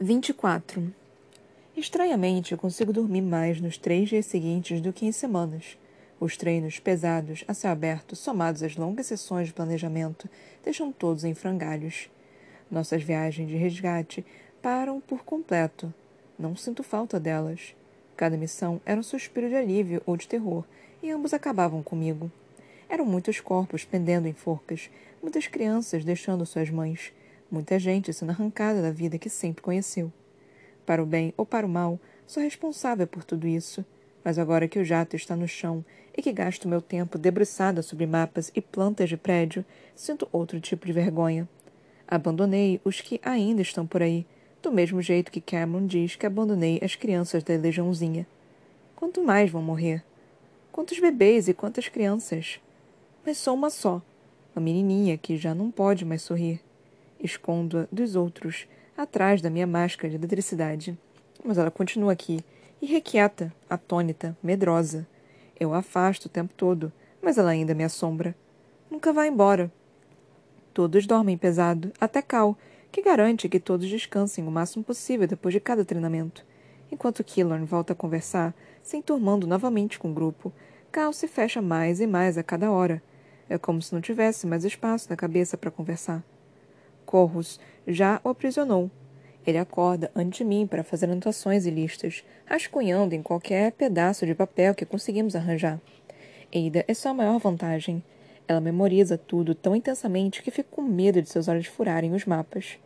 24. Estranhamente, eu consigo dormir mais nos três dias seguintes do que em semanas. Os treinos pesados, a céu aberto, somados às longas sessões de planejamento, deixam todos em frangalhos. Nossas viagens de resgate param por completo. Não sinto falta delas. Cada missão era um suspiro de alívio ou de terror, e ambos acabavam comigo. Eram muitos corpos pendendo em forcas, muitas crianças deixando suas mães, Muita gente sendo arrancada da vida que sempre conheceu. Para o bem ou para o mal, sou responsável por tudo isso. Mas agora que o jato está no chão e que gasto meu tempo debruçada sobre mapas e plantas de prédio, sinto outro tipo de vergonha. Abandonei os que ainda estão por aí, do mesmo jeito que Cameron diz que abandonei as crianças da Legiãozinha. Quanto mais vão morrer? Quantos bebês e quantas crianças? Mas sou uma só, uma menininha que já não pode mais sorrir. Escondo-a dos outros, atrás da minha máscara de eletricidade. Mas ela continua aqui, irrequieta, atônita, medrosa. Eu a afasto o tempo todo, mas ela ainda me assombra. Nunca vai embora. Todos dormem pesado, até Cal, que garante que todos descansem o máximo possível depois de cada treinamento. Enquanto Killorn volta a conversar, se enturmando novamente com o grupo, Cal se fecha mais e mais a cada hora. É como se não tivesse mais espaço na cabeça para conversar. Corros já o aprisionou. Ele acorda ante mim para fazer anotações e listas, rascunhando em qualquer pedaço de papel que conseguimos arranjar. Eida é sua maior vantagem. Ela memoriza tudo tão intensamente que fico com medo de seus olhos furarem os mapas.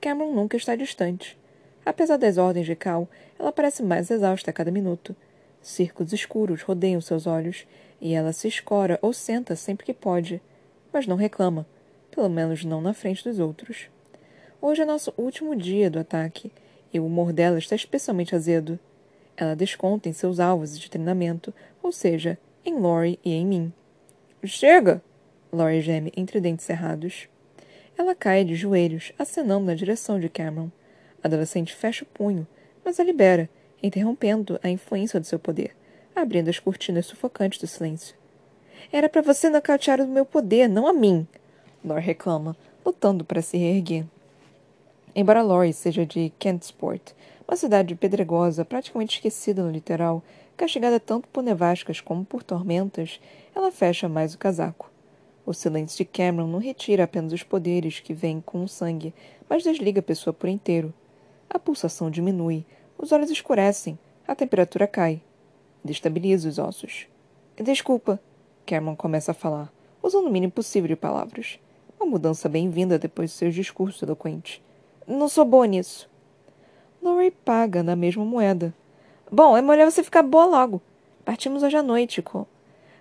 Cameron nunca está distante. Apesar das ordens de Cal, ela parece mais exausta a cada minuto. Círculos escuros rodeiam seus olhos, e ela se escora ou senta sempre que pode, mas não reclama pelo menos não na frente dos outros. Hoje é nosso último dia do ataque e o humor dela está especialmente azedo. Ela desconta em seus alvos de treinamento, ou seja, em Lori e em mim. Chega! Lori geme entre dentes cerrados. Ela cai de joelhos, acenando na direção de Cameron. A adolescente fecha o punho, mas a libera, interrompendo a influência do seu poder, abrindo as cortinas sufocantes do silêncio. Era para você nocautear o meu poder, não a mim, Lor reclama, lutando para se reerguer. Embora Lori seja de Kentsport, uma cidade pedregosa praticamente esquecida no litoral, castigada tanto por nevascas como por tormentas, ela fecha mais o casaco. O silêncio de Cameron não retira apenas os poderes que vêm com o sangue, mas desliga a pessoa por inteiro. A pulsação diminui, os olhos escurecem, a temperatura cai. Destabiliza os ossos. Desculpa, Cameron começa a falar, usando o mínimo possível de palavras. Uma mudança bem-vinda depois de seus discursos eloquentes. Não sou boa nisso. Lori paga na mesma moeda. Bom, é melhor você ficar boa logo. Partimos hoje à noite, Cole.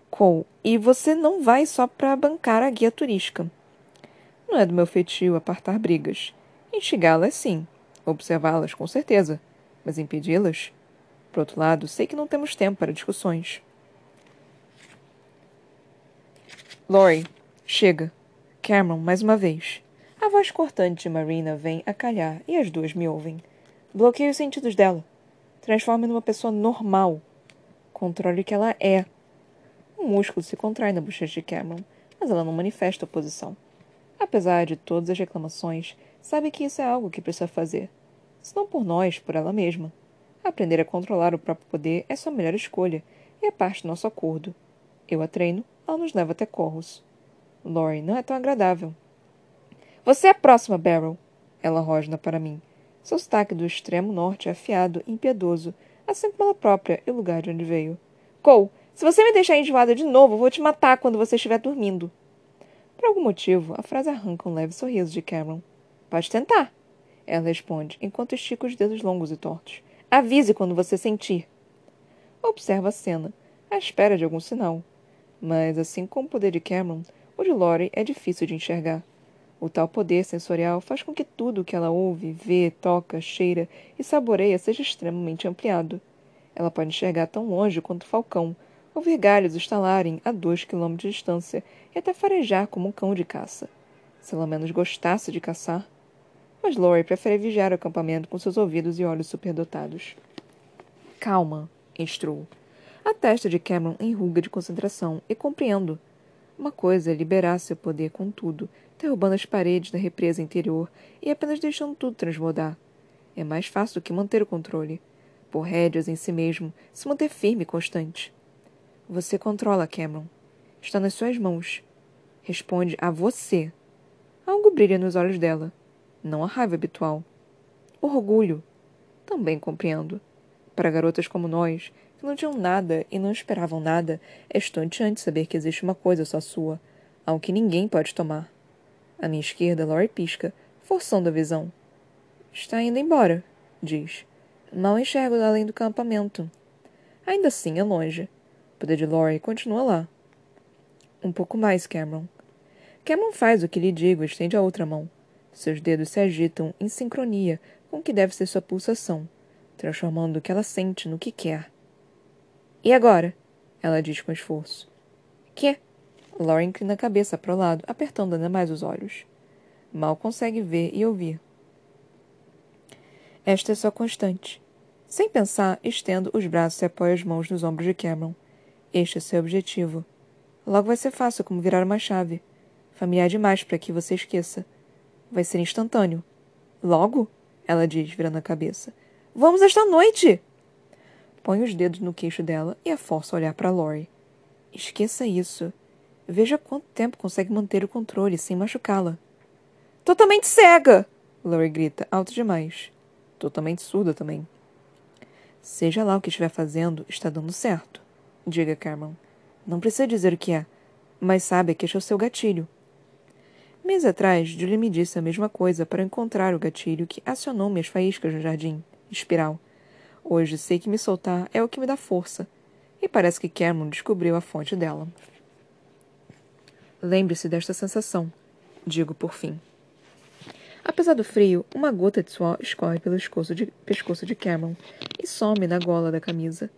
Cole, e você não vai só para bancar a guia turística. Não é do meu feitio apartar brigas. Instigá-las, sim. Observá-las, com certeza. Mas impedi-las? Por outro lado, sei que não temos tempo para discussões. Lori, chega. Cameron mais uma vez. A voz cortante de Marina vem a calhar e as duas me ouvem. Bloqueie os sentidos dela. Transforme numa pessoa normal. Controle o que ela é. Um músculo se contrai na bochecha de Cameron, mas ela não manifesta oposição. Apesar de todas as reclamações, sabe que isso é algo que precisa fazer. Se não por nós, por ela mesma. Aprender a controlar o próprio poder é sua melhor escolha e é parte do nosso acordo. Eu a treino, ela nos leva até Corros. Lori, não é tão agradável. Você é próxima, Beryl. Ela rosna para mim. Seu sotaque do extremo norte é afiado, impiedoso, assim como ela própria e o lugar de onde veio. Cole, se você me deixar enjoada de novo, vou te matar quando você estiver dormindo. Por algum motivo, a frase arranca um leve sorriso de Cameron. Pode tentar, ela responde, enquanto estica os dedos longos e tortos. Avise quando você sentir. Observa a cena, à espera de algum sinal. Mas, assim como o poder de Cameron, o de Lori é difícil de enxergar. O tal poder sensorial faz com que tudo o que ela ouve, vê, toca, cheira e saboreia seja extremamente ampliado. Ela pode enxergar tão longe quanto o falcão, ouvir galhos estalarem a dois quilômetros de distância e até farejar como um cão de caça. Se ela menos gostasse de caçar. Mas Lori prefere vigiar o acampamento com seus ouvidos e olhos superdotados. Calma, instruo. A testa de Cameron enruga de concentração e compreendo. Uma coisa é liberar seu poder com tudo, derrubando as paredes da represa interior e apenas deixando tudo transbordar. É mais fácil do que manter o controle. Por rédeas em si mesmo, se manter firme e constante. Você controla, Cameron. Está nas suas mãos. Responde a você. Algo brilha nos olhos dela. Não a raiva habitual. Orgulho. Também compreendo. Para garotas como nós, que não tinham nada e não esperavam nada, é estonteante saber que existe uma coisa só sua, algo que ninguém pode tomar. À minha esquerda, Laurie pisca, forçando a visão. Está indo embora, diz. Mal enxergo além do campamento. Ainda assim é longe. O poder de Laurie continua lá. Um pouco mais, Cameron. Cameron faz o que lhe digo e estende a outra mão. Seus dedos se agitam em sincronia com o que deve ser sua pulsação, transformando o que ela sente no que quer. E agora? Ela diz com esforço. Que? Lauren inclina a cabeça para o lado, apertando ainda mais os olhos. Mal consegue ver e ouvir. Esta é sua constante. Sem pensar, estendo os braços e apoio as mãos nos ombros de Cameron. Este é seu objetivo. Logo vai ser fácil como virar uma chave. Familiar demais para que você esqueça. Vai ser instantâneo. Logo? Ela diz, virando a cabeça. Vamos esta noite! Põe os dedos no queixo dela e a força a olhar para Lori. Esqueça isso. Veja quanto tempo consegue manter o controle sem machucá-la. Totalmente cega! Lori grita, alto demais. Totalmente surda também. Seja lá o que estiver fazendo, está dando certo. Diga, Carmen. Não precisa dizer o que é, mas sabe que este é o seu gatilho. Meses atrás, Julie me disse a mesma coisa para encontrar o gatilho que acionou minhas faíscas no jardim, espiral. Hoje sei que me soltar é o que me dá força. E parece que Cameron descobriu a fonte dela. Lembre-se desta sensação, digo por fim. Apesar do frio, uma gota de suor escorre pelo de, pescoço de Cameron e some na gola da camisa.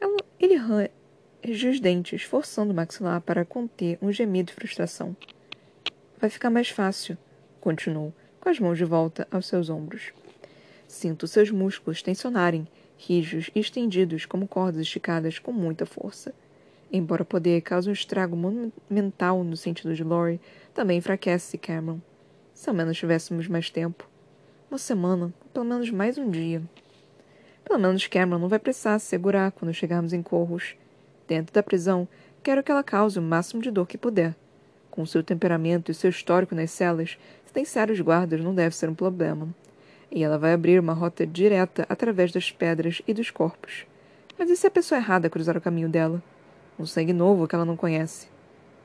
Ela, ele range os dentes, forçando o maxilar para conter um gemido de frustração. Vai ficar mais fácil, continuou, com as mãos de volta aos seus ombros. Sinto seus músculos tensionarem rijos e estendidos como cordas esticadas com muita força. Embora o poder cause um estrago mental no sentido de Lori, também enfraquece Cameron. Se ao menos tivéssemos mais tempo. Uma semana, pelo menos mais um dia. Pelo menos Cameron não vai precisar se segurar quando chegarmos em Corros. Dentro da prisão, quero que ela cause o máximo de dor que puder. Com seu temperamento e seu histórico nas celas, se tem sérios guardas não deve ser um problema e ela vai abrir uma rota direta através das pedras e dos corpos. Mas e se a pessoa errada cruzar o caminho dela? Um sangue novo que ela não conhece.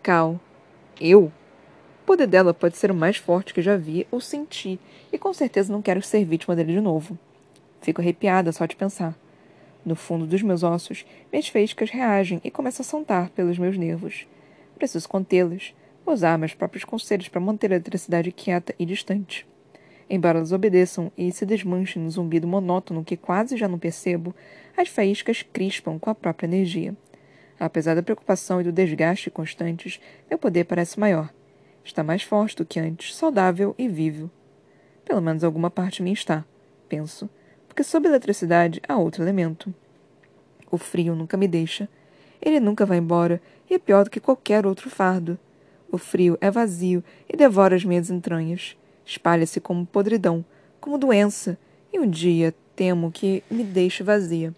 Cal. Eu? O poder dela pode ser o mais forte que já vi ou senti, e com certeza não quero ser vítima dele de novo. Fico arrepiada só de pensar. No fundo dos meus ossos, minhas faíscas reagem e começam a saltar pelos meus nervos. Preciso contê-las, usar meus próprios conselhos para manter a eletricidade quieta e distante. Embora elas obedeçam e se desmanchem no zumbido monótono que quase já não percebo, as faíscas crispam com a própria energia. Apesar da preocupação e do desgaste constantes, meu poder parece maior. Está mais forte do que antes, saudável e vivo. Pelo menos alguma parte minha está, penso, porque sob eletricidade há outro elemento. O frio nunca me deixa. Ele nunca vai embora e é pior do que qualquer outro fardo. O frio é vazio e devora as minhas entranhas espalha-se como podridão, como doença, e um dia temo que me deixe vazia.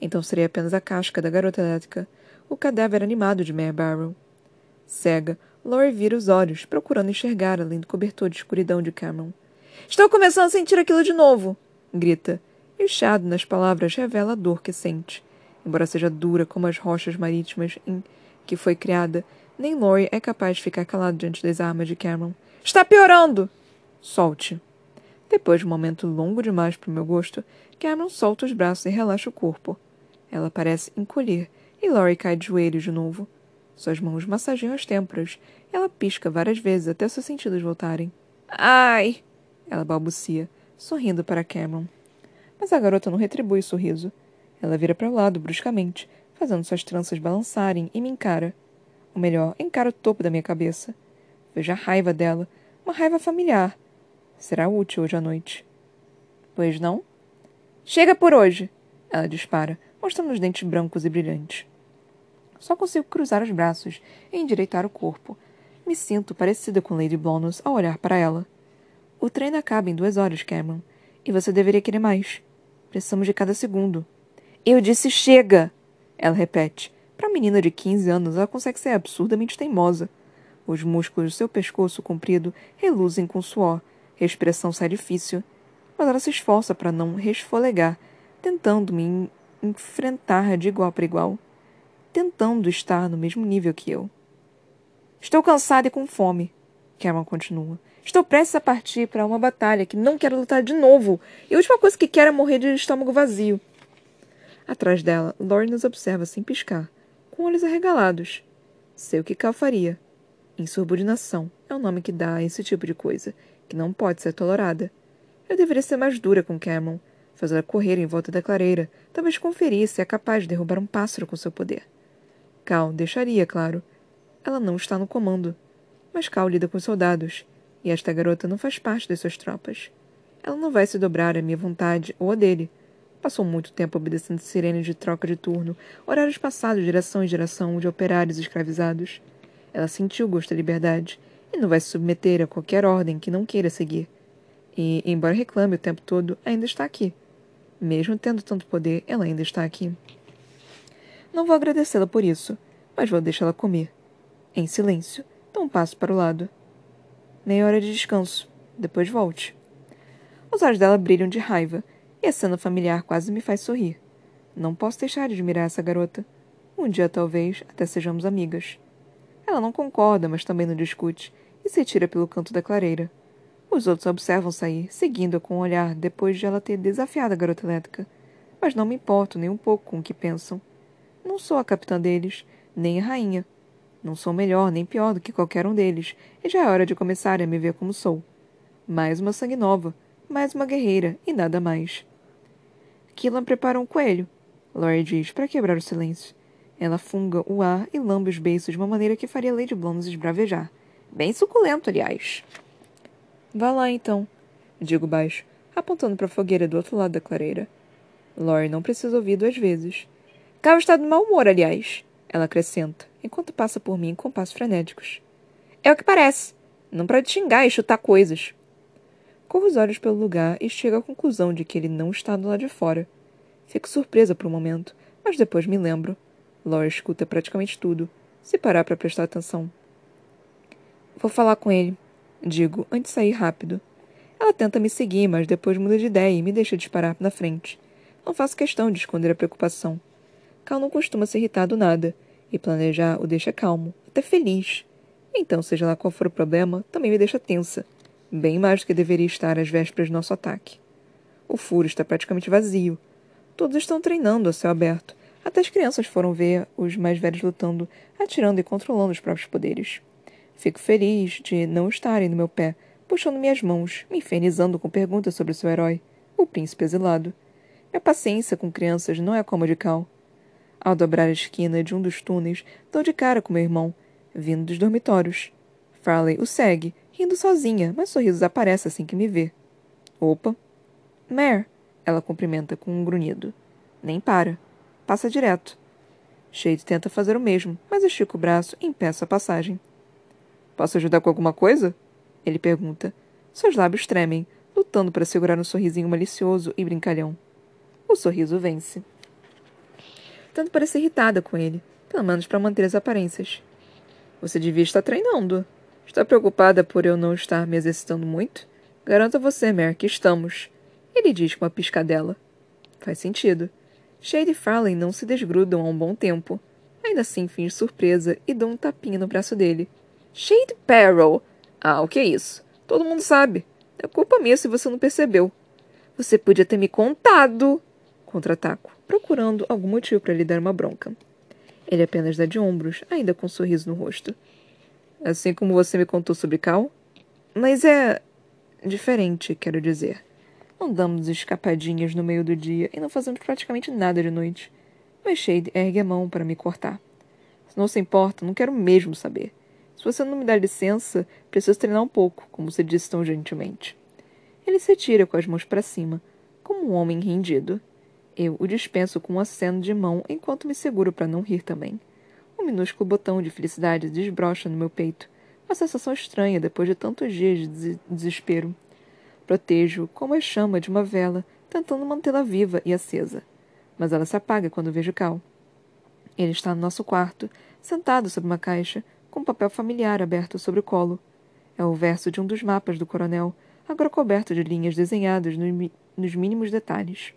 Então serei apenas a casca da garota elétrica, o cadáver animado de Mare Barrow. Cega, Lori vira os olhos, procurando enxergar além do cobertor de escuridão de Cameron. Estou começando a sentir aquilo de novo! grita, e o chiado nas palavras revela a dor que sente. Embora seja dura como as rochas marítimas em que foi criada, nem Lori é capaz de ficar calado diante das armas de Cameron. Está piorando! Solte. Depois de um momento longo demais para o meu gosto, Cameron solta os braços e relaxa o corpo. Ela parece encolher e Laurie cai de joelhos de novo. Suas mãos massageiam as têmporas. Ela pisca várias vezes até seus sentidos voltarem. Ai! Ela balbucia, sorrindo para Cameron. Mas a garota não retribui o sorriso. Ela vira para o lado bruscamente, fazendo suas tranças balançarem e me encara. Ou melhor, encara o topo da minha cabeça. Vejo a raiva dela, uma raiva familiar, Será útil hoje à noite. Pois não? Chega por hoje! Ela dispara, mostrando os dentes brancos e brilhantes. Só consigo cruzar os braços e endireitar o corpo. Me sinto parecida com Lady Blonus ao olhar para ela. O treino acaba em duas horas, Cameron. E você deveria querer mais. Precisamos de cada segundo. Eu disse chega! Ela repete. Para uma menina de 15 anos, ela consegue ser absurdamente teimosa. Os músculos do seu pescoço comprido reluzem com suor. Respiração sai difícil. Mas ela se esforça para não resfolegar, tentando me enfrentar de igual para igual. Tentando estar no mesmo nível que eu. Estou cansada e com fome. Cameron continua. Estou prestes a partir para uma batalha que não quero lutar de novo. E a última coisa que quero é morrer de estômago vazio. Atrás dela, Lori nos observa sem piscar, com olhos arregalados. Sei o que Cal faria. Insubordinação é o nome que dá a esse tipo de coisa, que não pode ser tolerada. Eu deveria ser mais dura com Cameron, fazê-la correr em volta da clareira, talvez conferir se é capaz de derrubar um pássaro com seu poder. Cal deixaria, claro. Ela não está no comando. Mas Cal lida com soldados, e esta garota não faz parte das suas tropas. Ela não vai se dobrar à minha vontade ou a dele. Passou muito tempo obedecendo sirenes de troca de turno, horários passados de geração em geração de operários escravizados. Ela sentiu o gosto da liberdade e não vai se submeter a qualquer ordem que não queira seguir. E, embora reclame o tempo todo, ainda está aqui. Mesmo tendo tanto poder, ela ainda está aqui. Não vou agradecê-la por isso, mas vou deixá-la comer. Em silêncio, dá um passo para o lado. Meia hora de descanso. Depois volte. Os olhos dela brilham de raiva, e a cena familiar quase me faz sorrir. Não posso deixar de admirar essa garota. Um dia, talvez, até sejamos amigas. Ela não concorda, mas também não discute, e se tira pelo canto da clareira. Os outros observam sair, seguindo-a com o um olhar depois de ela ter desafiado a garota elétrica. Mas não me importo nem um pouco com o que pensam. Não sou a capitã deles, nem a rainha, não sou melhor nem pior do que qualquer um deles, e já é hora de começar a me ver como sou. Mais uma sangue nova, mais uma guerreira, e nada mais. Killan prepara um coelho, Laurie diz, para quebrar o silêncio. Ela funga o ar e lambe os beiços de uma maneira que faria Lady Blondes esbravejar. Bem suculento, aliás. Vá lá, então, digo baixo, apontando para a fogueira do outro lado da clareira. Laurie não precisa ouvir duas vezes. Carl está de mau humor, aliás, ela acrescenta enquanto passa por mim com passos frenéticos. É o que parece. Não para de xingar e chutar coisas. Corro os olhos pelo lugar e chego à conclusão de que ele não está do lado de fora. Fico surpresa por um momento, mas depois me lembro. Laura escuta praticamente tudo, se parar para prestar atenção. Vou falar com ele, digo, antes de sair rápido. Ela tenta me seguir, mas depois muda de ideia e me deixa disparar na frente. Não faço questão de esconder a preocupação. Cal não costuma se irritar do nada, e planejar o deixa calmo, até feliz. Então, seja lá qual for o problema, também me deixa tensa. Bem mais do que deveria estar às vésperas do nosso ataque. O furo está praticamente vazio. Todos estão treinando a céu aberto. Até as crianças foram ver os mais velhos lutando, atirando e controlando os próprios poderes. Fico feliz de não estarem no meu pé, puxando minhas mãos, me infernizando com perguntas sobre seu herói, o príncipe exilado. Minha paciência com crianças não é como a de Cal. Ao dobrar a esquina de um dos túneis, dou de cara com meu irmão, vindo dos dormitórios. Farley o segue, rindo sozinha, mas sorrisos aparecem assim que me vê. Opa! Mare! Ela cumprimenta com um grunhido. Nem para. Passa direto. Shade tenta fazer o mesmo, mas estico o braço e impeço a passagem. Posso ajudar com alguma coisa? Ele pergunta. Seus lábios tremem, lutando para segurar um sorrisinho malicioso e brincalhão. O sorriso vence tanto parecer irritada com ele, pelo menos para manter as aparências. Você devia estar treinando. Está preocupada por eu não estar me exercitando muito? Garanto a você, Mer, que estamos. Ele diz com uma piscadela. Faz sentido. Shade e Farley não se desgrudam há um bom tempo. Ainda assim finge surpresa e dou um tapinha no braço dele. Shade Peril! Ah, o que é isso? Todo mundo sabe. É culpa minha se você não percebeu. Você podia ter me contado! Contra-ataco procurando algum motivo para lhe dar uma bronca. Ele apenas dá de ombros, ainda com um sorriso no rosto. Assim como você me contou sobre Cal? Mas é. diferente, quero dizer. Não damos escapadinhas no meio do dia e não fazemos praticamente nada de noite. Mas Shade ergue a mão para me cortar. Se não se importa, não quero mesmo saber. Se você não me dá licença, preciso treinar um pouco, como você disse tão gentilmente. Ele se tira com as mãos para cima, como um homem rendido. Eu o dispenso com um aceno de mão enquanto me seguro para não rir também. Um minúsculo botão de felicidade desbrocha no meu peito. Uma sensação estranha depois de tantos dias de desespero. Protejo como a chama de uma vela, tentando mantê-la viva e acesa. Mas ela se apaga quando vejo Cal. Ele está no nosso quarto, sentado sobre uma caixa, com um papel familiar aberto sobre o colo. É o verso de um dos mapas do coronel, agora coberto de linhas desenhadas no, nos mínimos detalhes.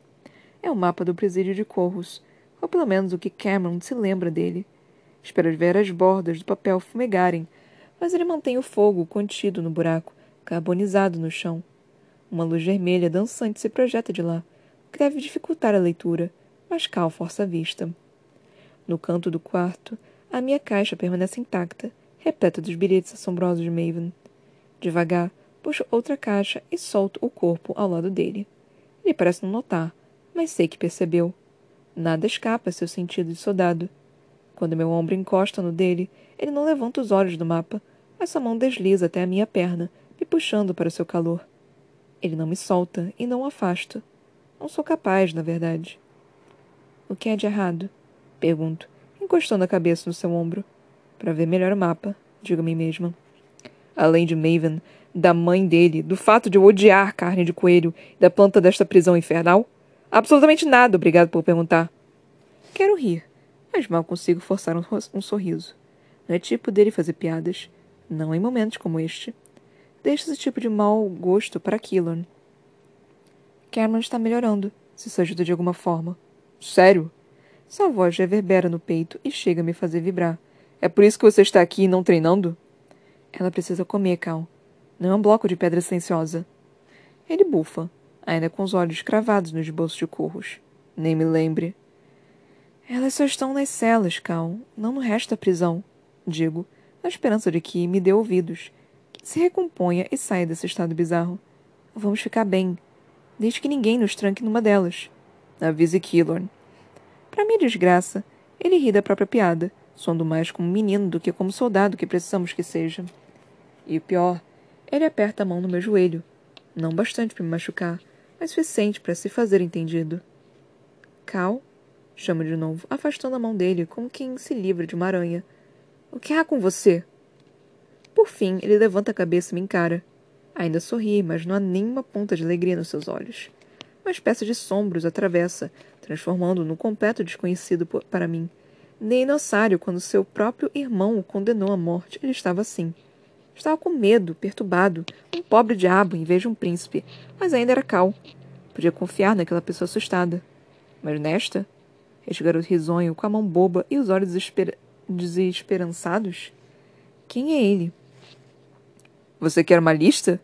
É o mapa do presídio de Corros, ou pelo menos o que Cameron se lembra dele. Espera ver as bordas do papel fumegarem, mas ele mantém o fogo contido no buraco, carbonizado no chão. Uma luz vermelha dançante se projeta de lá, o que deve dificultar a leitura, mas Cal força a vista. No canto do quarto, a minha caixa permanece intacta, repleta dos bilhetes assombrosos de Maven. Devagar, puxo outra caixa e solto o corpo ao lado dele. Ele parece não notar, mas sei que percebeu. Nada escapa a seu sentido de soldado. Quando meu ombro encosta no dele, ele não levanta os olhos do mapa, mas sua mão desliza até a minha perna, me puxando para o seu calor. Ele não me solta e não o afasto. Não sou capaz, na verdade. O que é de errado? Pergunto, encostando a cabeça no seu ombro. Para ver melhor o mapa, digo a mim mesma. Além de Maven, da mãe dele, do fato de eu odiar carne de coelho da planta desta prisão infernal? Absolutamente nada, obrigado por perguntar. Quero rir, mas mal consigo forçar um, um sorriso. Não é tipo dele fazer piadas. Não em momentos como este. Deixa esse tipo de mau gosto para Killorn. Cameron está melhorando, se isso ajuda de alguma forma. Sério? Sua voz reverbera no peito e chega a me fazer vibrar. É por isso que você está aqui e não treinando? Ela precisa comer, Cal. Não é um bloco de pedra silenciosa. Ele bufa, ainda com os olhos cravados nos bolsos de curros. Nem me lembre. Elas só estão nas celas, Cal, não no resto da prisão, digo, na esperança de que me dê ouvidos se recomponha e saia desse estado bizarro. Vamos ficar bem, desde que ninguém nos tranque numa delas. Avise Killorn. Para minha desgraça, ele ri da própria piada, soando mais como menino do que como soldado que precisamos que seja. E o pior, ele aperta a mão no meu joelho. Não bastante para me machucar, mas suficiente para se fazer entendido. Cal? Chamo de novo, afastando a mão dele como quem se livra de uma aranha. O que há com você? Por fim, ele levanta a cabeça e me encara. Ainda sorri, mas não há nenhuma ponta de alegria nos seus olhos. Uma espécie de sombros atravessa, transformando-o num completo desconhecido para mim. Nem Inossário, quando seu próprio irmão o condenou à morte, ele estava assim. Estava com medo, perturbado, um pobre diabo em vez de um príncipe, mas ainda era cal. Podia confiar naquela pessoa assustada. Mas nesta? Este garoto risonho, com a mão boba e os olhos desesper... desesperançados? Quem é ele? Você quer uma lista?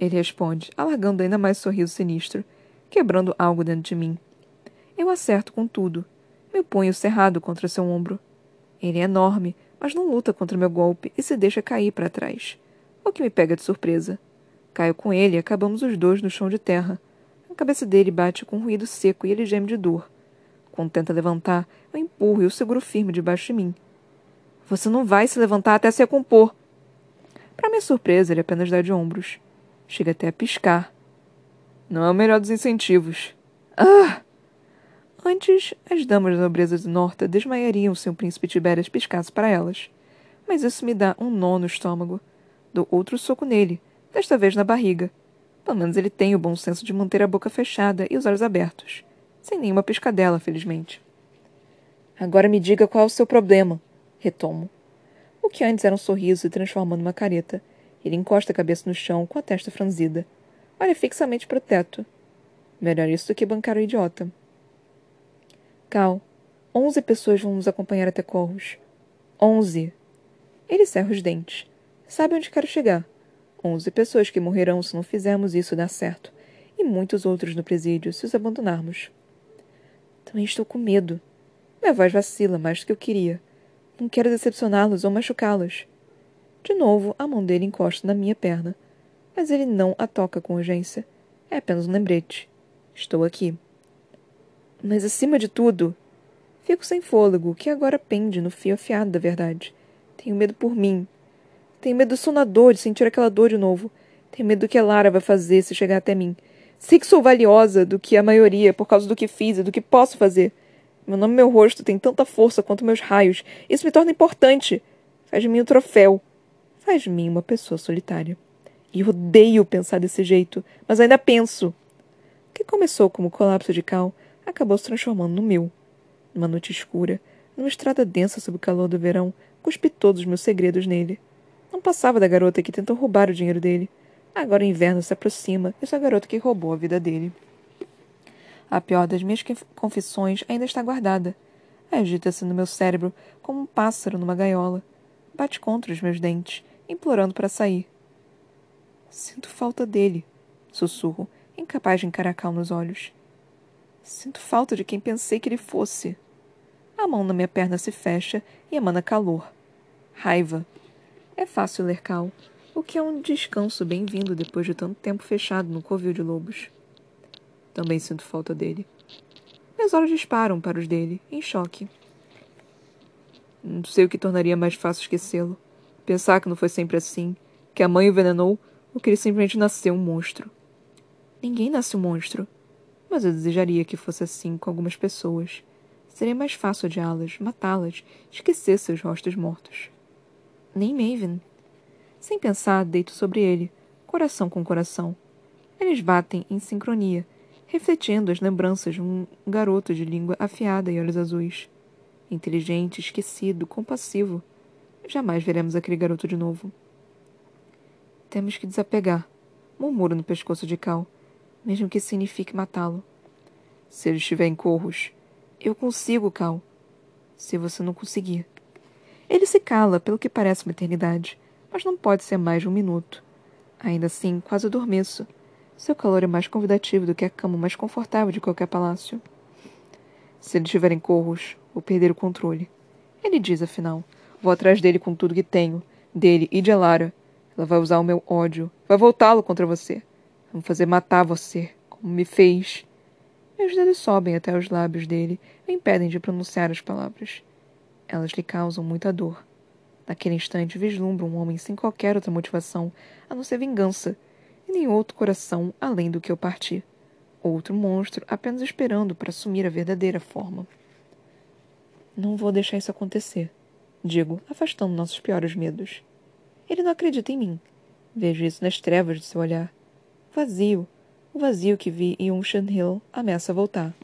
Ele responde, alargando ainda mais sorriso sinistro, quebrando algo dentro de mim. Eu acerto com tudo. Meu punho cerrado contra seu ombro. Ele é enorme, mas não luta contra meu golpe e se deixa cair para trás. O que me pega de surpresa. Caio com ele e acabamos os dois no chão de terra. A cabeça dele bate com um ruído seco e ele geme de dor. Quando tenta levantar, eu empurro e o seguro firme debaixo de mim. Você não vai se levantar até se recompor, para minha surpresa, ele apenas dá de ombros. Chega até a piscar. Não é o melhor dos incentivos. Ah! Antes, as damas da nobreza do norte desmaiariam se o príncipe Tibérias piscasse para elas. Mas isso me dá um nó no estômago. Dou outro soco nele, desta vez na barriga. Pelo menos ele tem o bom senso de manter a boca fechada e os olhos abertos. Sem nenhuma piscadela, felizmente. Agora me diga qual é o seu problema. Retomo. O que antes era um sorriso se transforma numa careta. Ele encosta a cabeça no chão com a testa franzida. Olha fixamente para o teto. Melhor isso do que bancar o idiota. Cal, onze pessoas vão nos acompanhar até Corros. Onze. Ele cerra os dentes. Sabe onde quero chegar. Onze pessoas que morrerão se não fizermos isso dar certo. E muitos outros no presídio se os abandonarmos. Também estou com medo. Minha voz vacila mais do que eu queria. Não quero decepcioná-los ou machucá-los. De novo, a mão dele encosta na minha perna. Mas ele não a toca com urgência. É apenas um lembrete. Estou aqui. Mas acima de tudo, fico sem fôlego, que agora pende no fio afiado da verdade. Tenho medo por mim. Tenho medo do sonador de sentir aquela dor de novo. Tenho medo do que a Lara vai fazer se chegar até mim. Sei que sou valiosa do que a maioria por causa do que fiz e do que posso fazer. Meu nome e meu rosto têm tanta força quanto meus raios. Isso me torna importante. Faz de mim um troféu. Faz de mim uma pessoa solitária. E odeio pensar desse jeito, mas ainda penso. O que começou como colapso de Cal acabou se transformando no meu. Numa noite escura, numa estrada densa sob o calor do verão, cuspi todos os meus segredos nele. Não passava da garota que tentou roubar o dinheiro dele. Agora o inverno se aproxima e sou a garota que roubou a vida dele. A pior das minhas confissões ainda está guardada. Agita-se no meu cérebro como um pássaro numa gaiola. Bate contra os meus dentes, implorando para sair. Sinto falta dele, sussurro, incapaz de encarar Cal nos olhos. Sinto falta de quem pensei que ele fosse. A mão na minha perna se fecha e emana calor. Raiva. É fácil ler Cal, o que é um descanso bem-vindo depois de tanto tempo fechado no covil de lobos. Também sinto falta dele. Meus olhos disparam para os dele, em choque. Não sei o que tornaria mais fácil esquecê-lo. Pensar que não foi sempre assim, que a mãe o envenenou ou que ele simplesmente nasceu um monstro. Ninguém nasce um monstro. Mas eu desejaria que fosse assim com algumas pessoas. Seria mais fácil odiá-las, matá-las, esquecer seus rostos mortos. Nem Maven. Sem pensar, deito sobre ele, coração com coração. Eles batem em sincronia, refletindo as lembranças de um garoto de língua afiada e olhos azuis. Inteligente, esquecido, compassivo. Jamais veremos aquele garoto de novo. Temos que desapegar, murmuro no pescoço de Cal, mesmo que signifique matá-lo. Se ele estiver em corros, eu consigo, Cal. Se você não conseguir. Ele se cala pelo que parece uma eternidade, mas não pode ser mais de um minuto. Ainda assim, quase adormeço seu calor é mais convidativo do que a cama mais confortável de qualquer palácio. Se ele estiver em corros, vou perder o controle. Ele diz, afinal. Vou atrás dele com tudo que tenho. Dele e de Elara. Ela vai usar o meu ódio. Vai voltá-lo contra você. Vamos fazer matar você, como me fez. Meus dedos sobem até os lábios dele e impedem de pronunciar as palavras. Elas lhe causam muita dor. Naquele instante, vislumbro um homem sem qualquer outra motivação a não ser vingança nem outro coração além do que eu parti. Outro monstro apenas esperando para assumir a verdadeira forma. Não vou deixar isso acontecer, digo, afastando nossos piores medos. Ele não acredita em mim. Vejo isso nas trevas de seu olhar. Vazio, o vazio que vi em Unshan Hill ameaça voltar.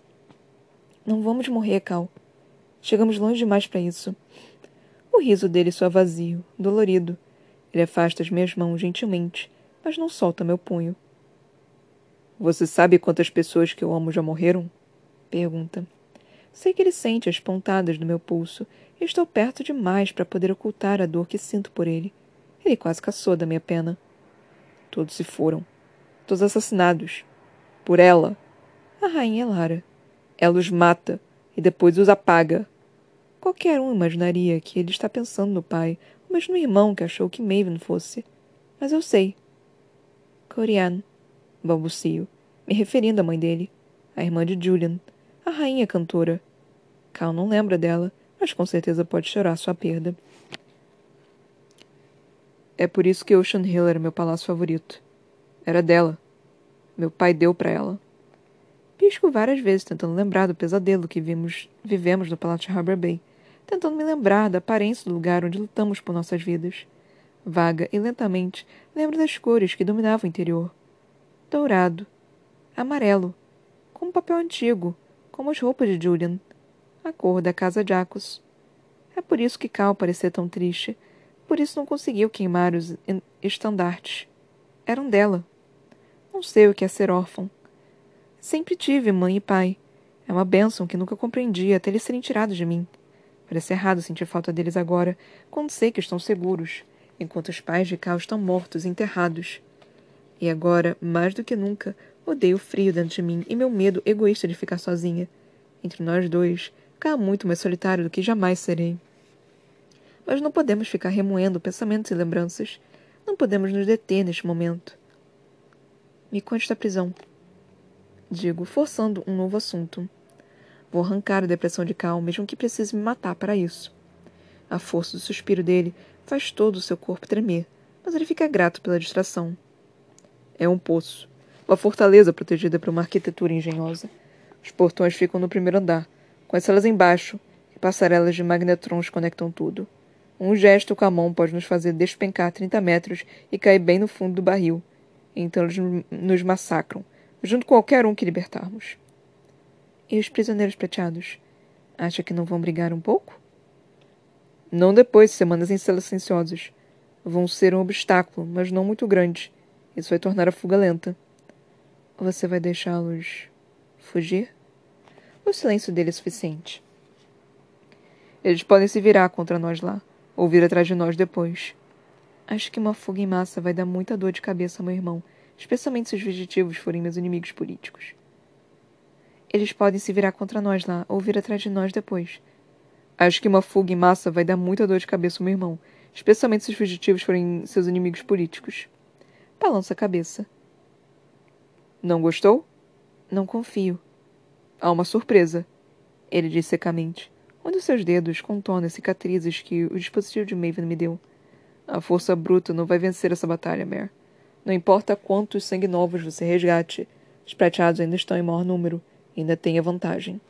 Não vamos morrer, Cal. Chegamos longe demais para isso. O riso dele soa vazio, dolorido. Ele afasta as minhas mãos gentilmente mas não solta meu punho. Você sabe quantas pessoas que eu amo já morreram? Pergunta. Sei que ele sente as pontadas no meu pulso e estou perto demais para poder ocultar a dor que sinto por ele. Ele quase caçou da minha pena. Todos se foram. Todos assassinados. Por ela. A rainha Lara. Ela os mata e depois os apaga. Qualquer um imaginaria que ele está pensando no pai, mesmo no irmão que achou que Maven fosse. Mas eu sei. Corian, balbucio, me referindo à mãe dele, a irmã de Julian, a rainha cantora. Cal não lembra dela, mas com certeza pode chorar sua perda. É por isso que Ocean Hill era meu palácio favorito. Era dela. Meu pai deu para ela. Pisco várias vezes tentando lembrar do pesadelo que vimos, vivemos no Palácio Harbor Bay, tentando me lembrar da aparência do lugar onde lutamos por nossas vidas. Vaga e lentamente lembro das cores que dominavam o interior. Dourado, amarelo, como papel antigo, como as roupas de Julian, a cor da casa Jacos. É por isso que Cal parecia tão triste, por isso não conseguiu queimar os estandartes. Eram dela. Não sei o que é ser órfão. Sempre tive mãe e pai. É uma bênção que nunca compreendi até eles serem tirados de mim. Parece errado sentir falta deles agora, quando sei que estão seguros enquanto os pais de Cal estão mortos enterrados. E agora, mais do que nunca, odeio o frio dentro de mim e meu medo egoísta de ficar sozinha. Entre nós dois, Cal é muito mais solitário do que jamais serei. Mas não podemos ficar remoendo pensamentos e lembranças. Não podemos nos deter neste momento. Me conte da prisão. Digo, forçando um novo assunto. Vou arrancar a depressão de Cal, mesmo que precise me matar para isso. A força do suspiro dele faz todo o seu corpo tremer, mas ele fica grato pela distração. É um poço, uma fortaleza protegida por uma arquitetura engenhosa. Os portões ficam no primeiro andar, com as celas embaixo, e passarelas de magnetrons conectam tudo. Um gesto com a mão pode nos fazer despencar 30 metros e cair bem no fundo do barril. Então eles nos massacram, junto com qualquer um que libertarmos. E os prisioneiros prateados? Acha que não vão brigar um pouco? Não depois de semanas em celas silenciosas. Vão ser um obstáculo, mas não muito grande. Isso vai tornar a fuga lenta. Você vai deixá-los fugir? O silêncio dele é suficiente. Eles podem se virar contra nós lá, ou vir atrás de nós depois. Acho que uma fuga em massa vai dar muita dor de cabeça ao meu irmão, especialmente se os fugitivos forem meus inimigos políticos. Eles podem se virar contra nós lá, ou vir atrás de nós depois. Acho que uma fuga em massa vai dar muita dor de cabeça ao meu irmão, especialmente se os fugitivos forem seus inimigos políticos. Balança a cabeça. Não gostou? Não confio. Há uma surpresa, ele disse secamente. Dos seus dedos contorna as cicatrizes que o dispositivo de Maven me deu. A força bruta não vai vencer essa batalha, Mare. Não importa quantos sangue novos você resgate, os prateados ainda estão em maior número ainda têm a vantagem.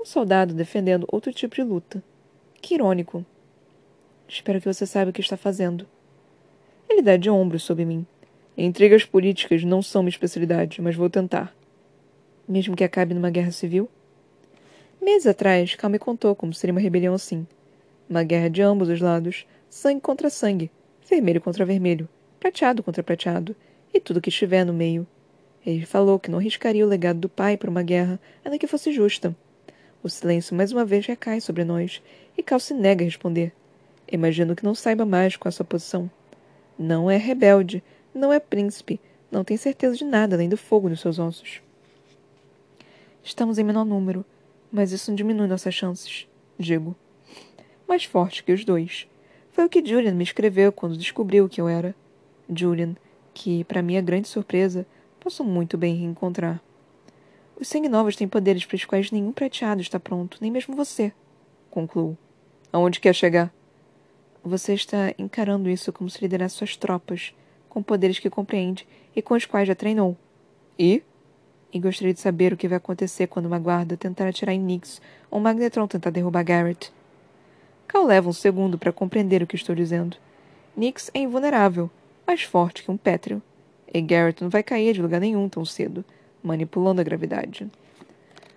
Um soldado defendendo outro tipo de luta. Que irônico. Espero que você saiba o que está fazendo. Ele dá de ombros sob mim. Intrigas políticas não são minha especialidade, mas vou tentar. Mesmo que acabe numa guerra civil? Meses atrás, Cal me contou como seria uma rebelião assim. Uma guerra de ambos os lados, sangue contra sangue, vermelho contra vermelho, prateado contra prateado, e tudo que estiver no meio. Ele falou que não arriscaria o legado do pai para uma guerra, ainda que fosse justa. O silêncio mais uma vez recai sobre nós, e Cal se nega a responder. Imagino que não saiba mais qual a sua posição. Não é rebelde, não é príncipe, não tem certeza de nada além do fogo nos seus ossos. Estamos em menor número, mas isso não diminui nossas chances, digo. Mais forte que os dois. Foi o que Julian me escreveu quando descobriu que eu era. Julian, que, para minha grande surpresa, posso muito bem reencontrar. Os sangue novos têm poderes para os quais nenhum prateado está pronto, nem mesmo você, concluo. Aonde quer chegar? Você está encarando isso como se liderasse suas tropas, com poderes que compreende e com os quais já treinou. E? E gostaria de saber o que vai acontecer quando uma guarda tentar atirar em Nix ou um Magnetron tentar derrubar Garrett. Cal leva um segundo para compreender o que estou dizendo. Nix é invulnerável, mais forte que um pétreo. E Garrett não vai cair de lugar nenhum tão cedo, manipulando a gravidade.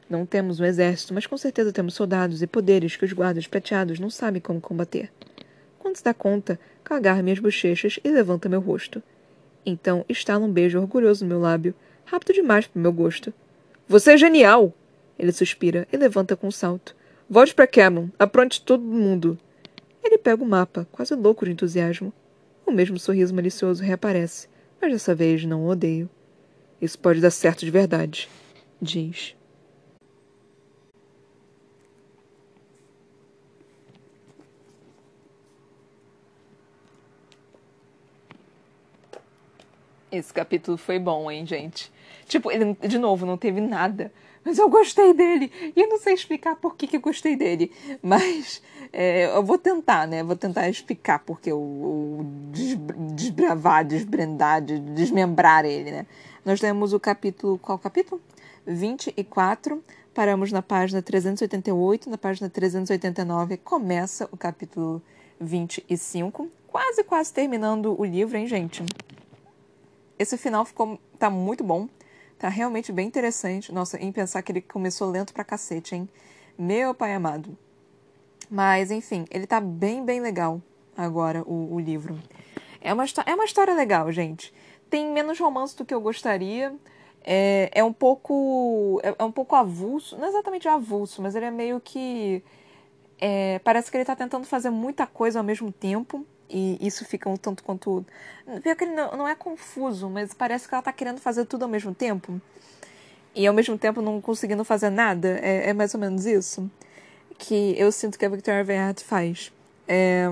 Não temos um exército, mas com certeza temos soldados e poderes que os guardas prateados não sabem como combater. Quando se dá conta, Cal agarra minhas bochechas e levanta meu rosto. Então estala um beijo orgulhoso no meu lábio, Rápido demais para meu gosto. Você é genial! Ele suspira e levanta com um salto. Volte para Cameron. Apronte todo mundo. Ele pega o mapa, quase louco de entusiasmo. O mesmo sorriso malicioso reaparece, mas dessa vez não o odeio. Isso pode dar certo de verdade, diz. Esse capítulo foi bom, hein, gente? Tipo, ele, de novo, não teve nada. Mas eu gostei dele. E eu não sei explicar por que, que eu gostei dele. Mas é, eu vou tentar, né? Vou tentar explicar porque eu, desbravar, desbrendar, desmembrar ele, né? Nós temos o capítulo. Qual capítulo? 24. Paramos na página 388. Na página 389 começa o capítulo 25. Quase, quase terminando o livro, hein, gente? Esse final ficou tá muito bom. Tá realmente bem interessante. Nossa, em pensar que ele começou lento pra cacete, hein? Meu pai amado. Mas, enfim, ele tá bem, bem legal agora, o, o livro. É uma, é uma história legal, gente. Tem menos romance do que eu gostaria. É, é um pouco. É, é um pouco avulso. Não exatamente avulso, mas ele é meio que. É, parece que ele tá tentando fazer muita coisa ao mesmo tempo. E isso fica um tanto quanto. Pior que ele não, não é confuso, mas parece que ela tá querendo fazer tudo ao mesmo tempo. E ao mesmo tempo não conseguindo fazer nada. É, é mais ou menos isso que eu sinto que a Victoria Verhart faz. É...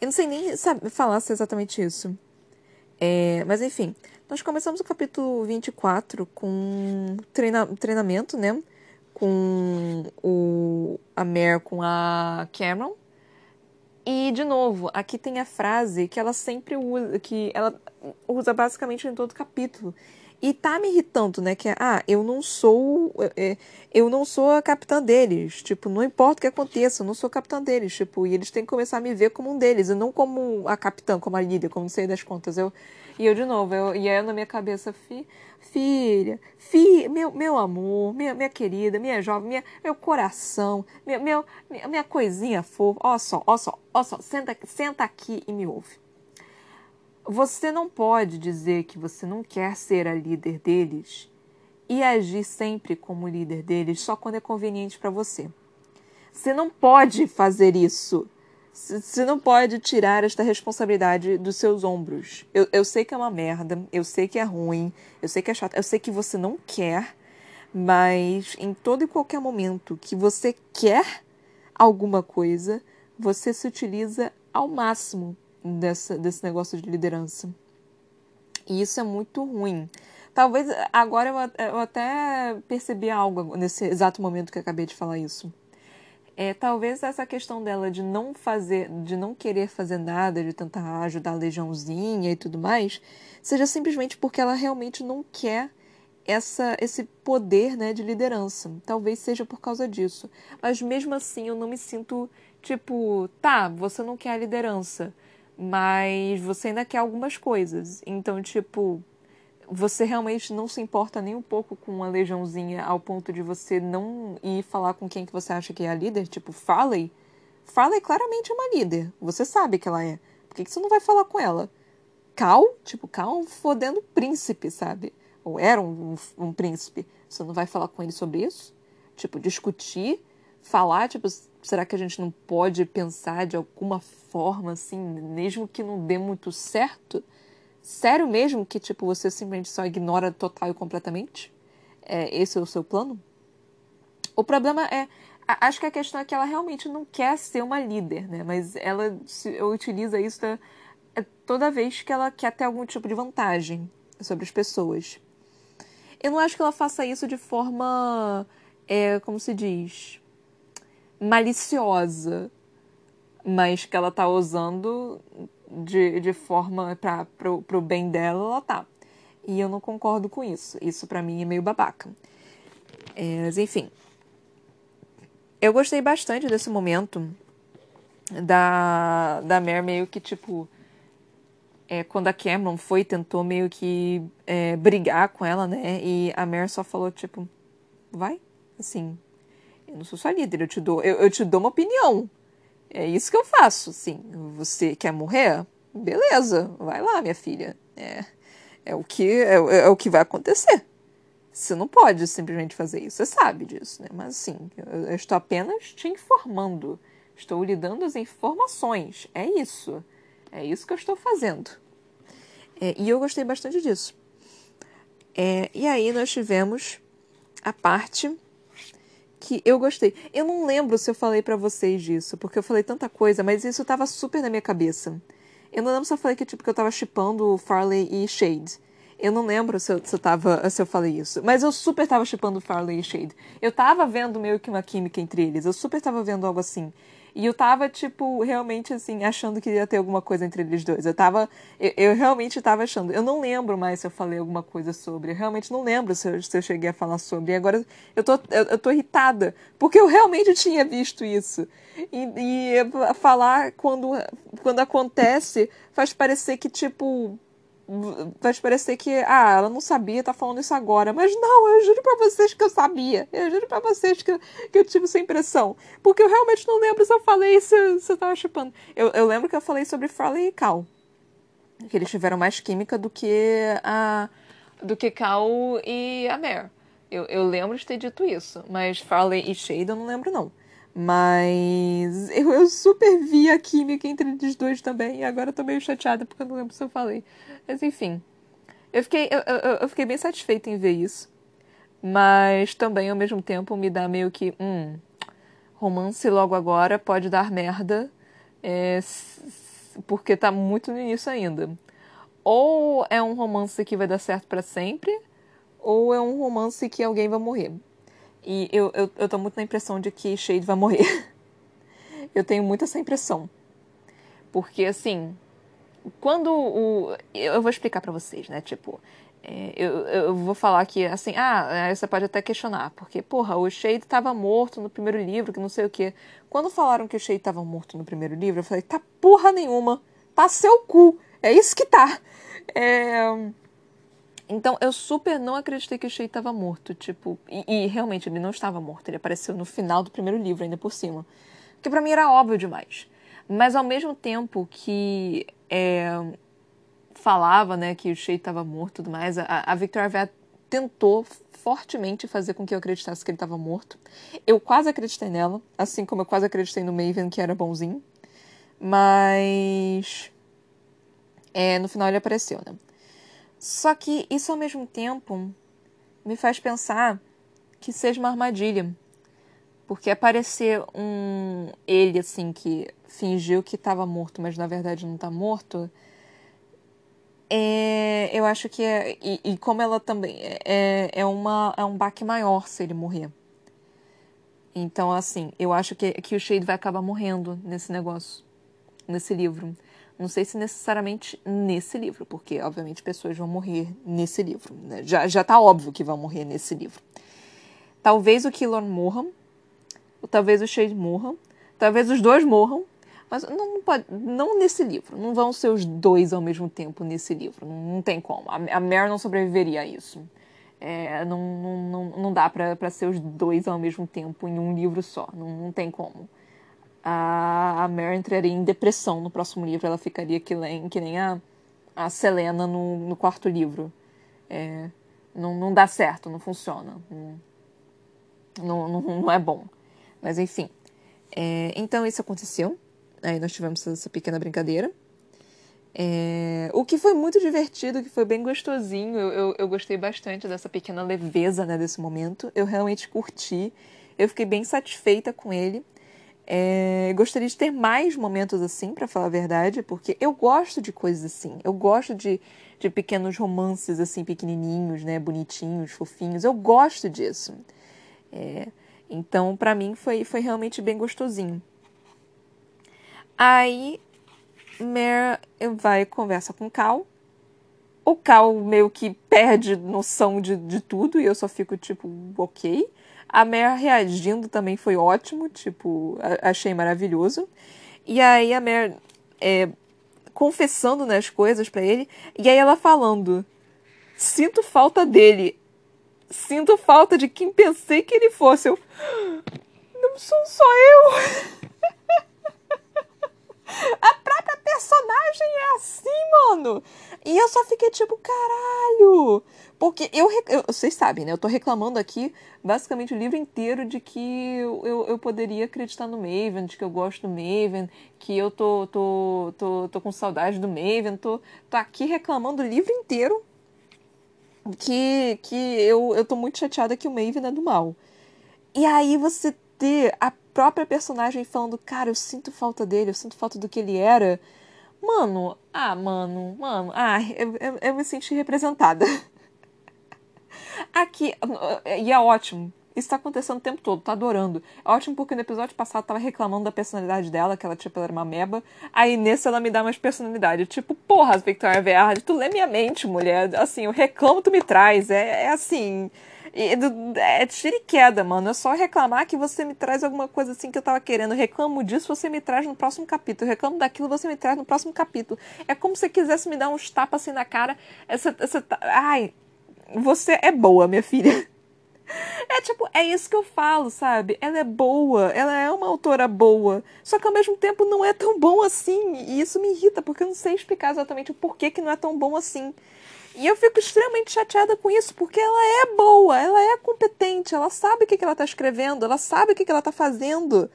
Eu não sei nem falar se é exatamente isso. É... Mas enfim, nós começamos o capítulo 24 com treina... treinamento, né? Com o... a Mare com a Cameron e, de novo, aqui tem a frase que ela sempre usa, que ela usa basicamente em todo capítulo. E tá me irritando, né? Que é, ah, eu não sou. É, eu não sou a capitã deles. Tipo, não importa o que aconteça, eu não sou a capitã deles. Tipo, e eles têm que começar a me ver como um deles, e não como a capitã, como a líder, como não sei das contas. Eu, e eu, de novo, eu, e aí na minha cabeça, fi, filha, filha, meu, meu amor, minha, minha querida, minha jovem, minha, meu coração, minha, meu, minha, minha coisinha fofa. Ó só, ó só, ó só, senta, senta aqui e me ouve. Você não pode dizer que você não quer ser a líder deles e agir sempre como líder deles só quando é conveniente para você. Você não pode fazer isso. Você não pode tirar esta responsabilidade dos seus ombros. Eu, eu sei que é uma merda, eu sei que é ruim, eu sei que é chato, eu sei que você não quer, mas em todo e qualquer momento que você quer alguma coisa, você se utiliza ao máximo dessa, desse negócio de liderança. E isso é muito ruim. Talvez agora eu, eu até percebi algo nesse exato momento que acabei de falar isso. É, talvez essa questão dela de não fazer, de não querer fazer nada, de tentar ajudar a legiãozinha e tudo mais, seja simplesmente porque ela realmente não quer essa, esse poder né, de liderança. Talvez seja por causa disso. Mas mesmo assim eu não me sinto tipo, tá, você não quer a liderança mas você ainda quer algumas coisas. Então, tipo, você realmente não se importa nem um pouco com uma legiãozinha ao ponto de você não ir falar com quem que você acha que é a líder? Tipo, Farley. Farley claramente é uma líder. Você sabe que ela é. Por que, que você não vai falar com ela? Cal? Tipo, Cal é um fodendo príncipe, sabe? Ou era um, um, um príncipe. Você não vai falar com ele sobre isso? Tipo, discutir, falar, tipo, será que a gente não pode pensar de alguma forma, assim, mesmo que não dê muito certo? Sério mesmo que, tipo, você simplesmente só ignora total e completamente? É, esse é o seu plano? O problema é. Acho que a questão é que ela realmente não quer ser uma líder, né? Mas ela se, utiliza isso da, é, toda vez que ela quer ter algum tipo de vantagem sobre as pessoas. Eu não acho que ela faça isso de forma. É, como se diz? Maliciosa, mas que ela tá usando de, de forma para pro, pro bem dela, ela tá. E eu não concordo com isso. Isso para mim é meio babaca. É, mas enfim. Eu gostei bastante desse momento da, da Mare meio que, tipo. É, quando a Cameron foi, tentou meio que é, brigar com ela, né? E a Mare só falou, tipo, vai, assim, eu não sou sua líder, eu te dou, eu, eu te dou uma opinião. É isso que eu faço, sim. Você quer morrer? Beleza, vai lá, minha filha. É, é o que é, é, o que vai acontecer. Você não pode simplesmente fazer isso, você sabe disso, né? Mas assim, eu, eu estou apenas te informando. Estou lhe dando as informações. É isso. É isso que eu estou fazendo. É, e eu gostei bastante disso. É, e aí nós tivemos a parte que eu gostei. Eu não lembro se eu falei para vocês disso, porque eu falei tanta coisa, mas isso tava super na minha cabeça. Eu não lembro se eu falei que, tipo, que eu tava chipando Farley e Shade. Eu não lembro se eu, se eu, tava, se eu falei isso. Mas eu super tava chipando Farley e Shade. Eu tava vendo meio que uma química entre eles. Eu super tava vendo algo assim. E eu tava, tipo, realmente, assim, achando que ia ter alguma coisa entre eles dois. Eu tava. Eu, eu realmente tava achando. Eu não lembro mais se eu falei alguma coisa sobre. Eu realmente não lembro se eu, se eu cheguei a falar sobre. E agora eu tô, eu, eu tô irritada. Porque eu realmente tinha visto isso. E, e falar quando, quando acontece faz parecer que, tipo vai parecer que, ah, ela não sabia, tá falando isso agora. Mas não, eu juro pra vocês que eu sabia. Eu juro pra vocês que, que eu tive essa impressão. Porque eu realmente não lembro se eu falei se, se eu tava chupando. Eu, eu lembro que eu falei sobre Farley e Cal. Que eles tiveram mais química do que a. do que Cal e a Mare. Eu, eu lembro de ter dito isso. Mas Farley e Shade eu não lembro, não. Mas eu, eu super vi a química entre eles dois também. E agora eu tô meio chateada porque eu não lembro se eu falei. Mas enfim. Eu fiquei, eu, eu, eu fiquei bem satisfeita em ver isso. Mas também, ao mesmo tempo, me dá meio que. Hum, romance logo agora pode dar merda. É, porque tá muito no início ainda. Ou é um romance que vai dar certo para sempre, ou é um romance que alguém vai morrer. E eu, eu, eu tô muito na impressão de que Shade vai morrer. eu tenho muito essa impressão. Porque, assim, quando o. Eu vou explicar para vocês, né? Tipo, É, eu, eu vou falar que, assim, ah, você pode até questionar, porque, porra, o Shade estava morto no primeiro livro, que não sei o quê. Quando falaram que o Shade estava morto no primeiro livro, eu falei, tá porra nenhuma, tá seu cu, é isso que tá. É... Então, eu super não acreditei que o Shade estava morto, tipo, e, e, realmente ele não estava morto, ele apareceu no final do primeiro livro, ainda por cima. Que para mim era óbvio demais. Mas ao mesmo tempo que é, falava né, que o Shea estava morto e tudo mais, a, a Victoria Vet tentou fortemente fazer com que eu acreditasse que ele estava morto. Eu quase acreditei nela, assim como eu quase acreditei no Maven, que era bonzinho. Mas. É, no final ele apareceu, né? Só que isso ao mesmo tempo me faz pensar que seja uma armadilha. Porque aparecer um ele assim que fingiu que estava morto, mas na verdade não está morto, é, eu acho que é. E, e, como ela também. É, é, uma, é um baque maior se ele morrer. Então, assim, eu acho que, que o Shade vai acabar morrendo nesse negócio, nesse livro. Não sei se necessariamente nesse livro, porque, obviamente, pessoas vão morrer nesse livro. Né? Já, já tá óbvio que vão morrer nesse livro. Talvez o Killor morra, ou talvez o Shade morra, talvez os dois morram, mas não, pode, não nesse livro. Não vão ser os dois ao mesmo tempo nesse livro. Não, não tem como. A, a não sobreviveria a isso. É, não, não, não dá para ser os dois ao mesmo tempo em um livro só. Não, não tem como. A, a Mare entraria em depressão no próximo livro. Ela ficaria que nem, que nem a, a Selena no, no quarto livro. É, não, não dá certo, não funciona. Não, não, não é bom. Mas enfim. É, então isso aconteceu. Aí nós tivemos essa pequena brincadeira. É... O que foi muito divertido, que foi bem gostosinho. Eu, eu, eu, gostei bastante dessa pequena leveza né, desse momento. Eu realmente curti. Eu fiquei bem satisfeita com ele. É... Gostaria de ter mais momentos assim, para falar a verdade, porque eu gosto de coisas assim. Eu gosto de, de pequenos romances assim, pequenininhos, né, bonitinhos, fofinhos. Eu gosto disso. É... Então, para mim, foi, foi realmente bem gostosinho. Aí Mer vai e conversa com Cal. O Cal meio que perde noção de, de tudo e eu só fico tipo, ok. A Mer reagindo também foi ótimo, tipo, achei maravilhoso. E aí a Mer é, confessando né, as coisas para ele, e aí ela falando: Sinto falta dele. Sinto falta de quem pensei que ele fosse. Eu. Não sou só eu. A própria personagem é assim, mano. E eu só fiquei tipo, caralho. Porque eu, eu, Vocês sabem, né? Eu tô reclamando aqui basicamente o livro inteiro de que eu, eu, poderia acreditar no Maven, de que eu gosto do Maven, que eu tô, tô, tô, tô com saudade do Maven. Tô, tô aqui reclamando o livro inteiro que, que eu, eu tô muito chateada que o Maven é do mal. E aí você ter a própria personagem falando, cara, eu sinto falta dele, eu sinto falta do que ele era. Mano, ah, mano, mano, ah, eu, eu, eu me senti representada. Aqui, e é ótimo. Isso tá acontecendo o tempo todo, tô adorando. É ótimo porque no episódio passado tava reclamando da personalidade dela, que ela, tipo, ela era uma meba. Aí nesse ela me dá mais personalidade. Tipo, porra, Victoria Verde, tu lê minha mente, mulher. Assim, eu reclamo, tu me traz. É, é assim. É tira e queda, mano. É só reclamar que você me traz alguma coisa assim que eu tava querendo. Reclamo disso, você me traz no próximo capítulo. Reclamo daquilo, você me traz no próximo capítulo. É como se quisesse me dar uns tapas assim na cara. Essa, essa, ai, você é boa, minha filha. É tipo, é isso que eu falo, sabe? Ela é boa, ela é uma autora boa, só que ao mesmo tempo não é tão bom assim. E isso me irrita, porque eu não sei explicar exatamente o porquê que não é tão bom assim. E eu fico extremamente chateada com isso, porque ela é boa, ela é competente, ela sabe o que, que ela está escrevendo, ela sabe o que, que ela está fazendo.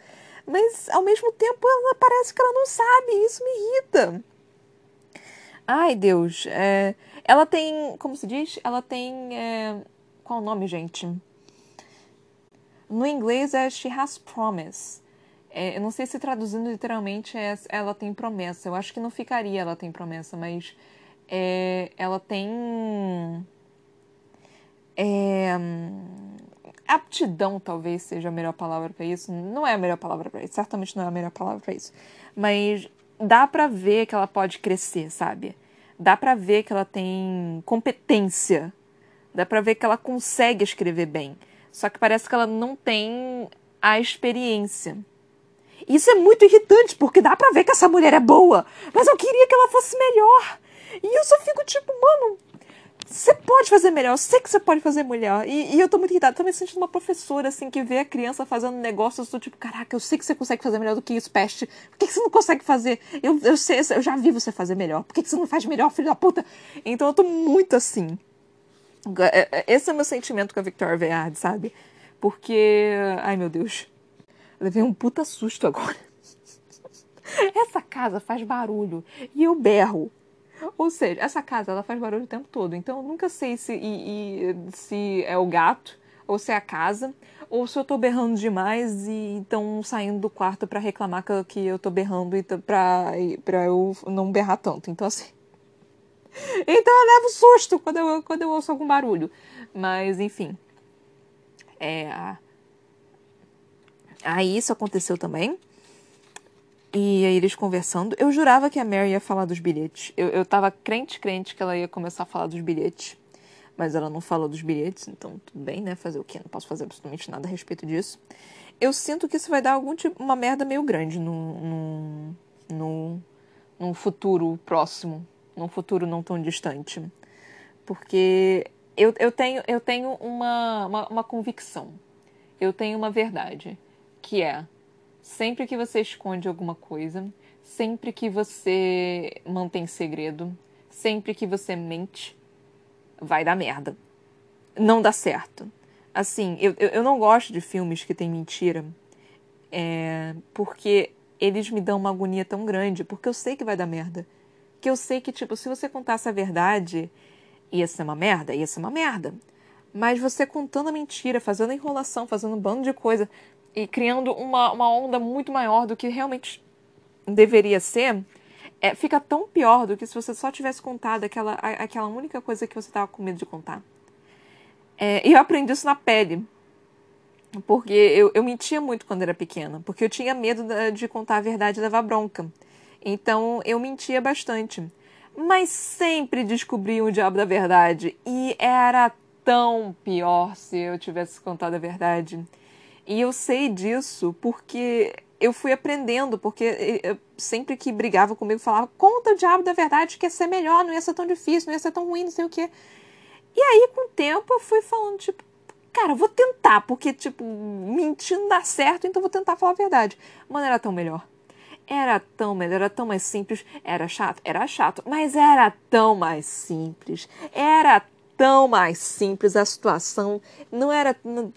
Mas, ao mesmo tempo, ela parece que ela não sabe, e isso me irrita. Ai, Deus. É, ela tem, como se diz? Ela tem. É, qual o nome, gente? No inglês é She Has Promise. É, eu não sei se traduzindo literalmente é ela tem promessa. Eu acho que não ficaria ela tem promessa, mas é, ela tem é, aptidão, talvez seja a melhor palavra para isso. Não é a melhor palavra para isso, certamente não é a melhor palavra para isso. Mas dá para ver que ela pode crescer, sabe? dá pra ver que ela tem competência. Dá pra ver que ela consegue escrever bem. Só que parece que ela não tem a experiência. Isso é muito irritante, porque dá pra ver que essa mulher é boa, mas eu queria que ela fosse melhor. E eu só fico tipo, mano, você pode fazer melhor, eu sei que você pode fazer melhor. E, e eu tô muito irritada, tô me sentindo uma professora, assim, que vê a criança fazendo negócios do tipo, caraca, eu sei que você consegue fazer melhor do que isso, peste. Por que, que você não consegue fazer? Eu, eu sei, eu já vi você fazer melhor. Por que, que você não faz melhor, filho da puta? Então eu tô muito assim. É, é, esse é o meu sentimento com a Victoria Veard, sabe? Porque. Ai meu Deus. Eu levei um puta susto agora. Essa casa faz barulho e eu berro. Ou seja, essa casa ela faz barulho o tempo todo. Então eu nunca sei se, e, e, se é o gato, ou se é a casa, ou se eu tô berrando demais e então saindo do quarto para reclamar que eu tô berrando e pra, pra eu não berrar tanto. Então assim. Então eu levo susto quando eu, quando eu ouço algum barulho. Mas enfim. É. Aí isso aconteceu também. E aí eles conversando. Eu jurava que a Mary ia falar dos bilhetes. Eu, eu tava crente, crente que ela ia começar a falar dos bilhetes. Mas ela não falou dos bilhetes, então tudo bem, né? Fazer o quê? Não posso fazer absolutamente nada a respeito disso. Eu sinto que isso vai dar algum tipo, uma merda meio grande no, no, no, num futuro próximo. Num futuro não tão distante. Porque eu, eu tenho, eu tenho uma, uma, uma convicção. Eu tenho uma verdade. Que é Sempre que você esconde alguma coisa, sempre que você mantém segredo, sempre que você mente, vai dar merda. Não dá certo. Assim, eu, eu não gosto de filmes que tem mentira, é, porque eles me dão uma agonia tão grande, porque eu sei que vai dar merda. Que eu sei que, tipo, se você contasse a verdade, ia ser uma merda, ia ser uma merda. Mas você contando a mentira, fazendo enrolação, fazendo um bando de coisa, e criando uma, uma onda muito maior do que realmente deveria ser, é, fica tão pior do que se você só tivesse contado aquela, aquela única coisa que você estava com medo de contar. É, eu aprendi isso na pele. Porque eu, eu mentia muito quando era pequena. Porque eu tinha medo de contar a verdade e levar bronca. Então eu mentia bastante. Mas sempre descobri o diabo da verdade. E era tão pior se eu tivesse contado a verdade. E eu sei disso porque eu fui aprendendo, porque eu, sempre que brigava comigo, falava: conta o diabo da verdade, que ia ser melhor, não ia ser tão difícil, não ia ser tão ruim, não sei o quê. E aí, com o tempo, eu fui falando, tipo, cara, vou tentar, porque, tipo, mentir não dá certo, então vou tentar falar a verdade. Mano, era tão melhor. Era tão melhor, era tão mais simples. Era chato? Era chato, mas era tão mais simples. Era tão mais simples, a situação não era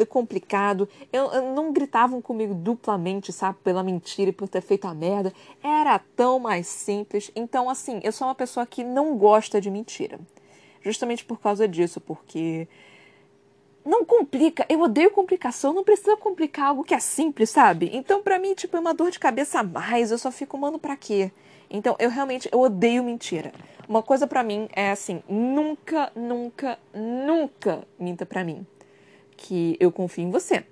complicado, eu, eu, não gritavam comigo duplamente, sabe, pela mentira e por ter feito a merda, era tão mais simples. Então, assim, eu sou uma pessoa que não gosta de mentira, justamente por causa disso, porque não complica, eu odeio complicação, não precisa complicar algo que é simples, sabe? Então, pra mim, tipo, é uma dor de cabeça a mais, eu só fico, mano, pra quê? Então, eu realmente, eu odeio mentira. Uma coisa para mim é assim, nunca, nunca, nunca minta para mim que eu confio em você.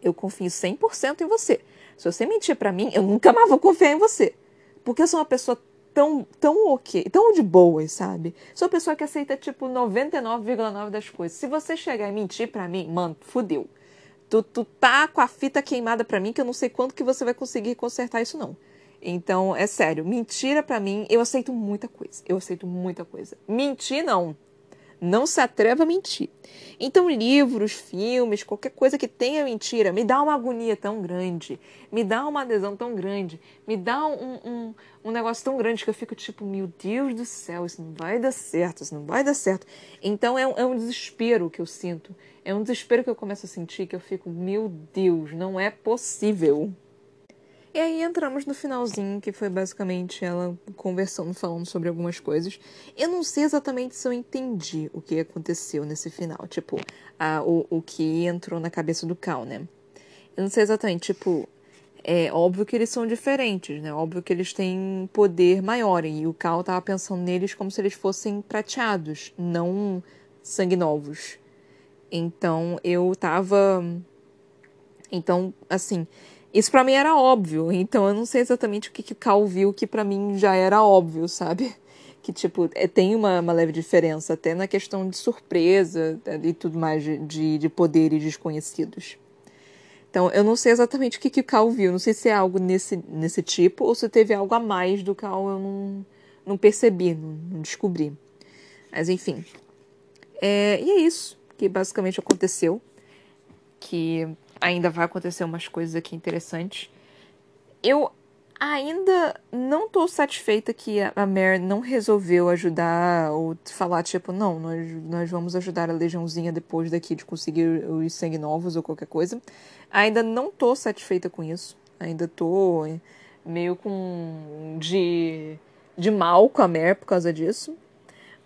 Eu confio 100% em você. Se você mentir para mim, eu nunca mais vou confiar em você. Porque eu sou uma pessoa tão, tão ok, tão de boas, sabe? Sou uma pessoa que aceita, tipo, 99,9 das coisas. Se você chegar e mentir para mim, mano, fudeu. Tu, tu tá com a fita queimada para mim que eu não sei quando que você vai conseguir consertar isso, não. Então, é sério, mentira para mim, eu aceito muita coisa. Eu aceito muita coisa. Mentir, não. Não se atreva a mentir. Então, livros, filmes, qualquer coisa que tenha mentira, me dá uma agonia tão grande, me dá uma adesão tão grande, me dá um, um, um negócio tão grande que eu fico tipo, meu Deus do céu, isso não vai dar certo, isso não vai dar certo. Então, é um, é um desespero que eu sinto. É um desespero que eu começo a sentir que eu fico, meu Deus, não é possível. E aí entramos no finalzinho, que foi basicamente ela conversando, falando sobre algumas coisas. Eu não sei exatamente se eu entendi o que aconteceu nesse final. Tipo, a, o, o que entrou na cabeça do Cal, né? Eu não sei exatamente, tipo. É óbvio que eles são diferentes, né? Óbvio que eles têm poder maior. E o Cal tava pensando neles como se eles fossem prateados, não sangue novos. Então eu tava. Então, assim, isso para mim era óbvio, então eu não sei exatamente o que, que o Cal viu que para mim já era óbvio, sabe? que, tipo, é, tem uma, uma leve diferença, até na questão de surpresa é, e tudo mais, de, de, de poderes desconhecidos. Então, eu não sei exatamente o que, que o Cal viu. Não sei se é algo nesse, nesse tipo ou se teve algo a mais do Cal eu não, não percebi, não, não descobri. Mas, enfim. É, e é isso que basicamente aconteceu. Que ainda vai acontecer umas coisas aqui interessantes. Eu ainda não tô satisfeita que a Mare não resolveu ajudar ou falar, tipo, não, nós, nós vamos ajudar a Legiãozinha depois daqui de conseguir os sangue novos ou qualquer coisa. Ainda não tô satisfeita com isso. Ainda tô meio com. de. de mal com a Mare por causa disso.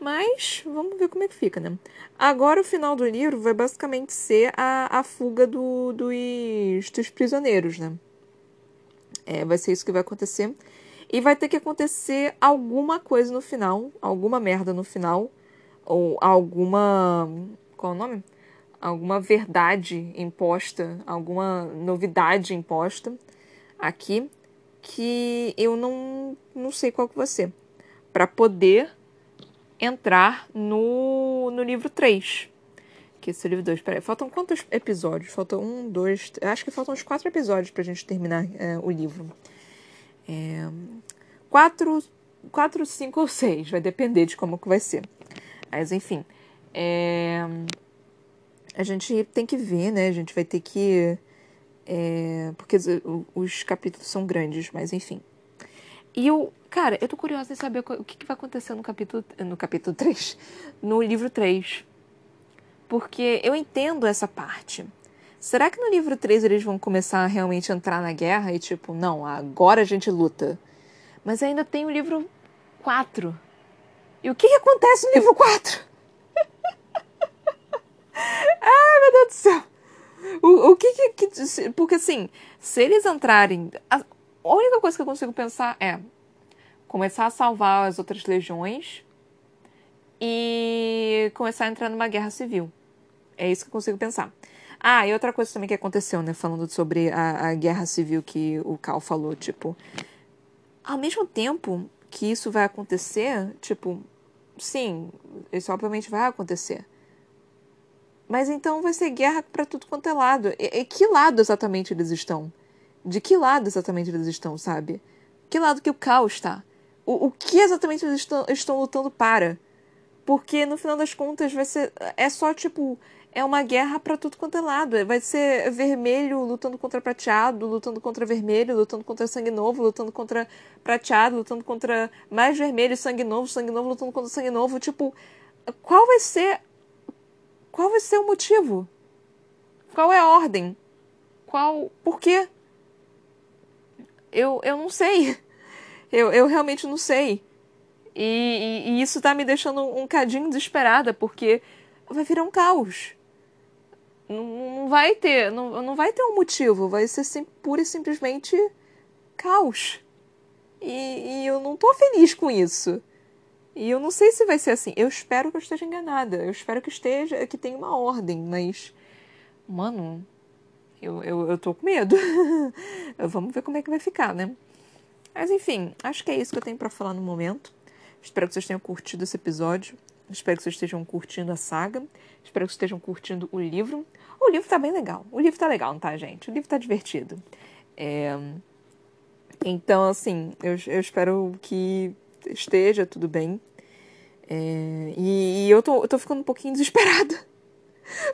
Mas vamos ver como é que fica, né? Agora o final do livro vai basicamente ser a, a fuga do, dos, dos prisioneiros, né? É, vai ser isso que vai acontecer. E vai ter que acontecer alguma coisa no final, alguma merda no final, ou alguma. Qual é o nome? Alguma verdade imposta, alguma novidade imposta aqui que eu não, não sei qual que vai ser. Para poder entrar no, no livro 3. Que esse o livro 2. Peraí, faltam quantos episódios? Faltam um, dois. Acho que faltam uns quatro episódios pra gente terminar é, o livro. É, quatro, quatro, cinco ou seis. Vai depender de como que vai ser. Mas enfim. É, a gente tem que ver, né? A gente vai ter que. É, porque os capítulos são grandes, mas enfim. E eu, cara, eu tô curiosa em saber o que, que vai acontecer no capítulo, no capítulo 3, no livro 3. Porque eu entendo essa parte. Será que no livro 3 eles vão começar a realmente entrar na guerra e tipo, não, agora a gente luta? Mas ainda tem o livro 4. E o que, que acontece no livro 4? Ai, meu Deus do céu. O, o que, que, que. Porque assim, se eles entrarem. A única coisa que eu consigo pensar é começar a salvar as outras legiões e começar a entrar numa guerra civil. É isso que eu consigo pensar. Ah, e outra coisa também que aconteceu, né? Falando sobre a, a guerra civil que o Cal falou, tipo. Ao mesmo tempo que isso vai acontecer, tipo, sim, isso obviamente vai acontecer. Mas então vai ser guerra para tudo quanto é lado. E, e que lado exatamente eles estão? de que lado exatamente eles estão, sabe? Que lado que o caos está? O, o que exatamente eles estão, estão lutando para? Porque no final das contas vai ser. É só tipo. É uma guerra para tudo quanto é lado. Vai ser vermelho lutando contra prateado, lutando contra vermelho, lutando contra sangue novo, lutando contra prateado, lutando contra mais vermelho, sangue novo, sangue novo lutando contra sangue novo. Tipo, qual vai ser. Qual vai ser o motivo? Qual é a ordem? Qual. Por quê? eu, eu não sei. Eu, eu realmente não sei. E, e, e isso tá me deixando um cadinho desesperada, porque vai virar um caos. Não, não vai ter, não, não vai ter um motivo, vai ser sim, pura e simplesmente caos. E, e eu não tô feliz com isso. E eu não sei se vai ser assim. Eu espero que eu esteja enganada. Eu espero que esteja, que tenha uma ordem, mas. Mano, eu, eu, eu tô com medo. Vamos ver como é que vai ficar, né? Mas enfim, acho que é isso que eu tenho para falar no momento. Espero que vocês tenham curtido esse episódio. Espero que vocês estejam curtindo a saga. Espero que vocês estejam curtindo o livro. O livro tá bem legal. O livro tá legal, não tá, gente? O livro tá divertido. É... Então, assim, eu, eu espero que esteja tudo bem. É... E, e, eu, tô, eu tô ficando um pouquinho desesperada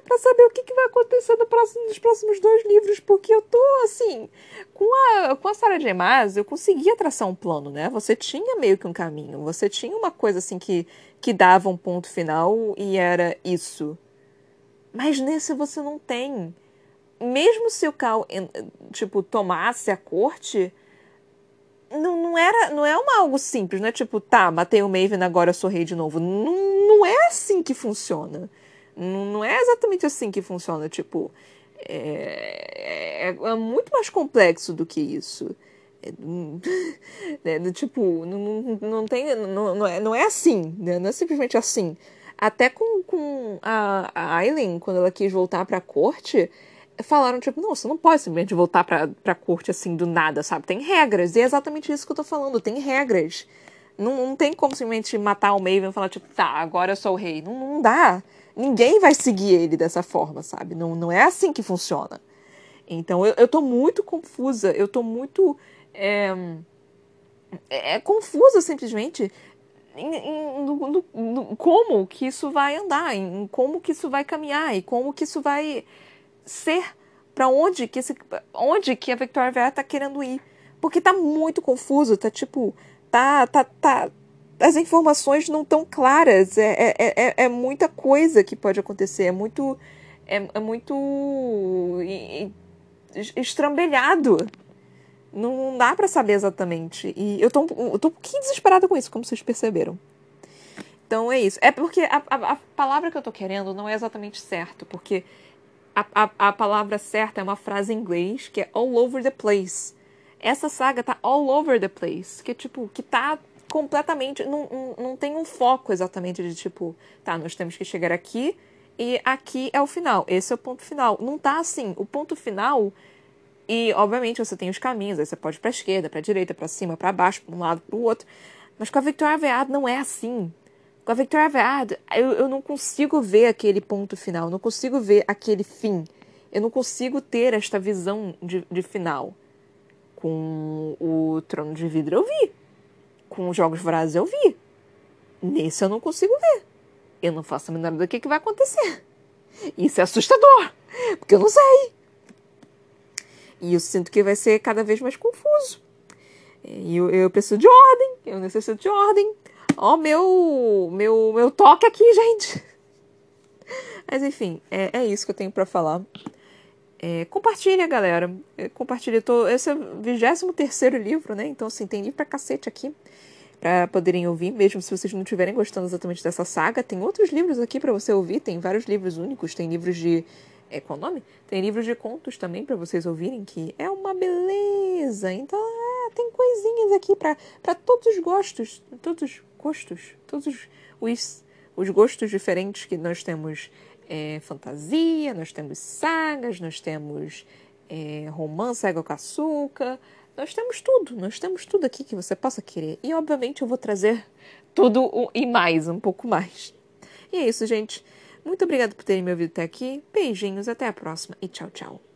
para saber o que, que vai acontecer no próximo, nos próximos dois livros, porque eu tô assim, com a, com a Sarah J. Maas, eu conseguia traçar um plano, né? Você tinha meio que um caminho, você tinha uma coisa assim que, que dava um ponto final e era isso. Mas nesse você não tem. Mesmo se o Cal, tipo, tomasse a corte, não, não era não é uma algo simples, não é tipo, tá, matei o Maven, agora eu sou rei de novo. Não, não é assim que funciona. Não é exatamente assim que funciona. Tipo, é, é, é muito mais complexo do que isso. É, é, tipo, não, não tem. Não, não, é, não é assim, né? Não é simplesmente assim. Até com, com a, a Aileen, quando ela quis voltar pra corte, falaram, tipo, não, você não pode simplesmente voltar pra, pra corte assim do nada, sabe? Tem regras. E é exatamente isso que eu tô falando, tem regras. Não, não tem como simplesmente matar o Maven e falar, tipo, tá, agora eu sou o rei. Não, não dá. Ninguém vai seguir ele dessa forma, sabe? Não, não é assim que funciona. Então eu, eu tô muito confusa, eu tô muito. É, é, é confusa simplesmente em, em, no, no, como que isso vai andar, em como que isso vai caminhar e como que isso vai ser para onde que esse, onde que a Victoria Vera tá querendo ir. Porque tá muito confuso, tá tipo, tá, tá, tá, as informações não tão claras, é, é, é, é muita coisa que pode acontecer, é muito, é, é muito estrambelhado. Não dá para saber exatamente. E eu tô, eu tô um pouquinho desesperada com isso, como vocês perceberam. Então é isso. É porque a, a, a palavra que eu tô querendo não é exatamente certo, porque a, a, a palavra certa é uma frase em inglês que é all over the place. Essa saga tá all over the place, que é tipo, que tá completamente. Não, não, não tem um foco exatamente de tipo, tá, nós temos que chegar aqui e aqui é o final. Esse é o ponto final. Não tá assim. O ponto final. E, obviamente, você tem os caminhos. Aí você pode ir pra esquerda, pra direita, para cima, para baixo, pra um lado, pro outro. Mas com a Victoria Aveado não é assim. Com a Victoria Aveado, eu, eu não consigo ver aquele ponto final. Não consigo ver aquele fim. Eu não consigo ter esta visão de, de final. Com o Trono de Vidro eu vi. Com os Jogos Vorazes eu vi. Nesse eu não consigo ver eu não faço a menor ideia do que, que vai acontecer. Isso é assustador, porque eu não sei. E eu sinto que vai ser cada vez mais confuso. E eu, eu preciso de ordem, eu necessito de ordem. Ó, oh, meu, meu, meu toque aqui, gente. Mas enfim, é, é isso que eu tenho para falar. É, compartilha, galera. É, compartilha. Tô, esse é o 23 livro, né? Então, assim, tem livro pra cacete aqui para poderem ouvir, mesmo se vocês não estiverem gostando exatamente dessa saga. Tem outros livros aqui para você ouvir, tem vários livros únicos, tem livros de. É, qual o nome? Tem livros de contos também para vocês ouvirem, que é uma beleza. Então, é, tem coisinhas aqui para todos os gostos, todos os gostos, todos os, os gostos diferentes que nós temos. É, fantasia, nós temos sagas, nós temos é, romance, água com açúcar, nós temos tudo, nós temos tudo aqui que você possa querer. E obviamente eu vou trazer tudo e mais, um pouco mais. E é isso, gente. Muito obrigada por terem me ouvido até aqui. Beijinhos, até a próxima e tchau, tchau.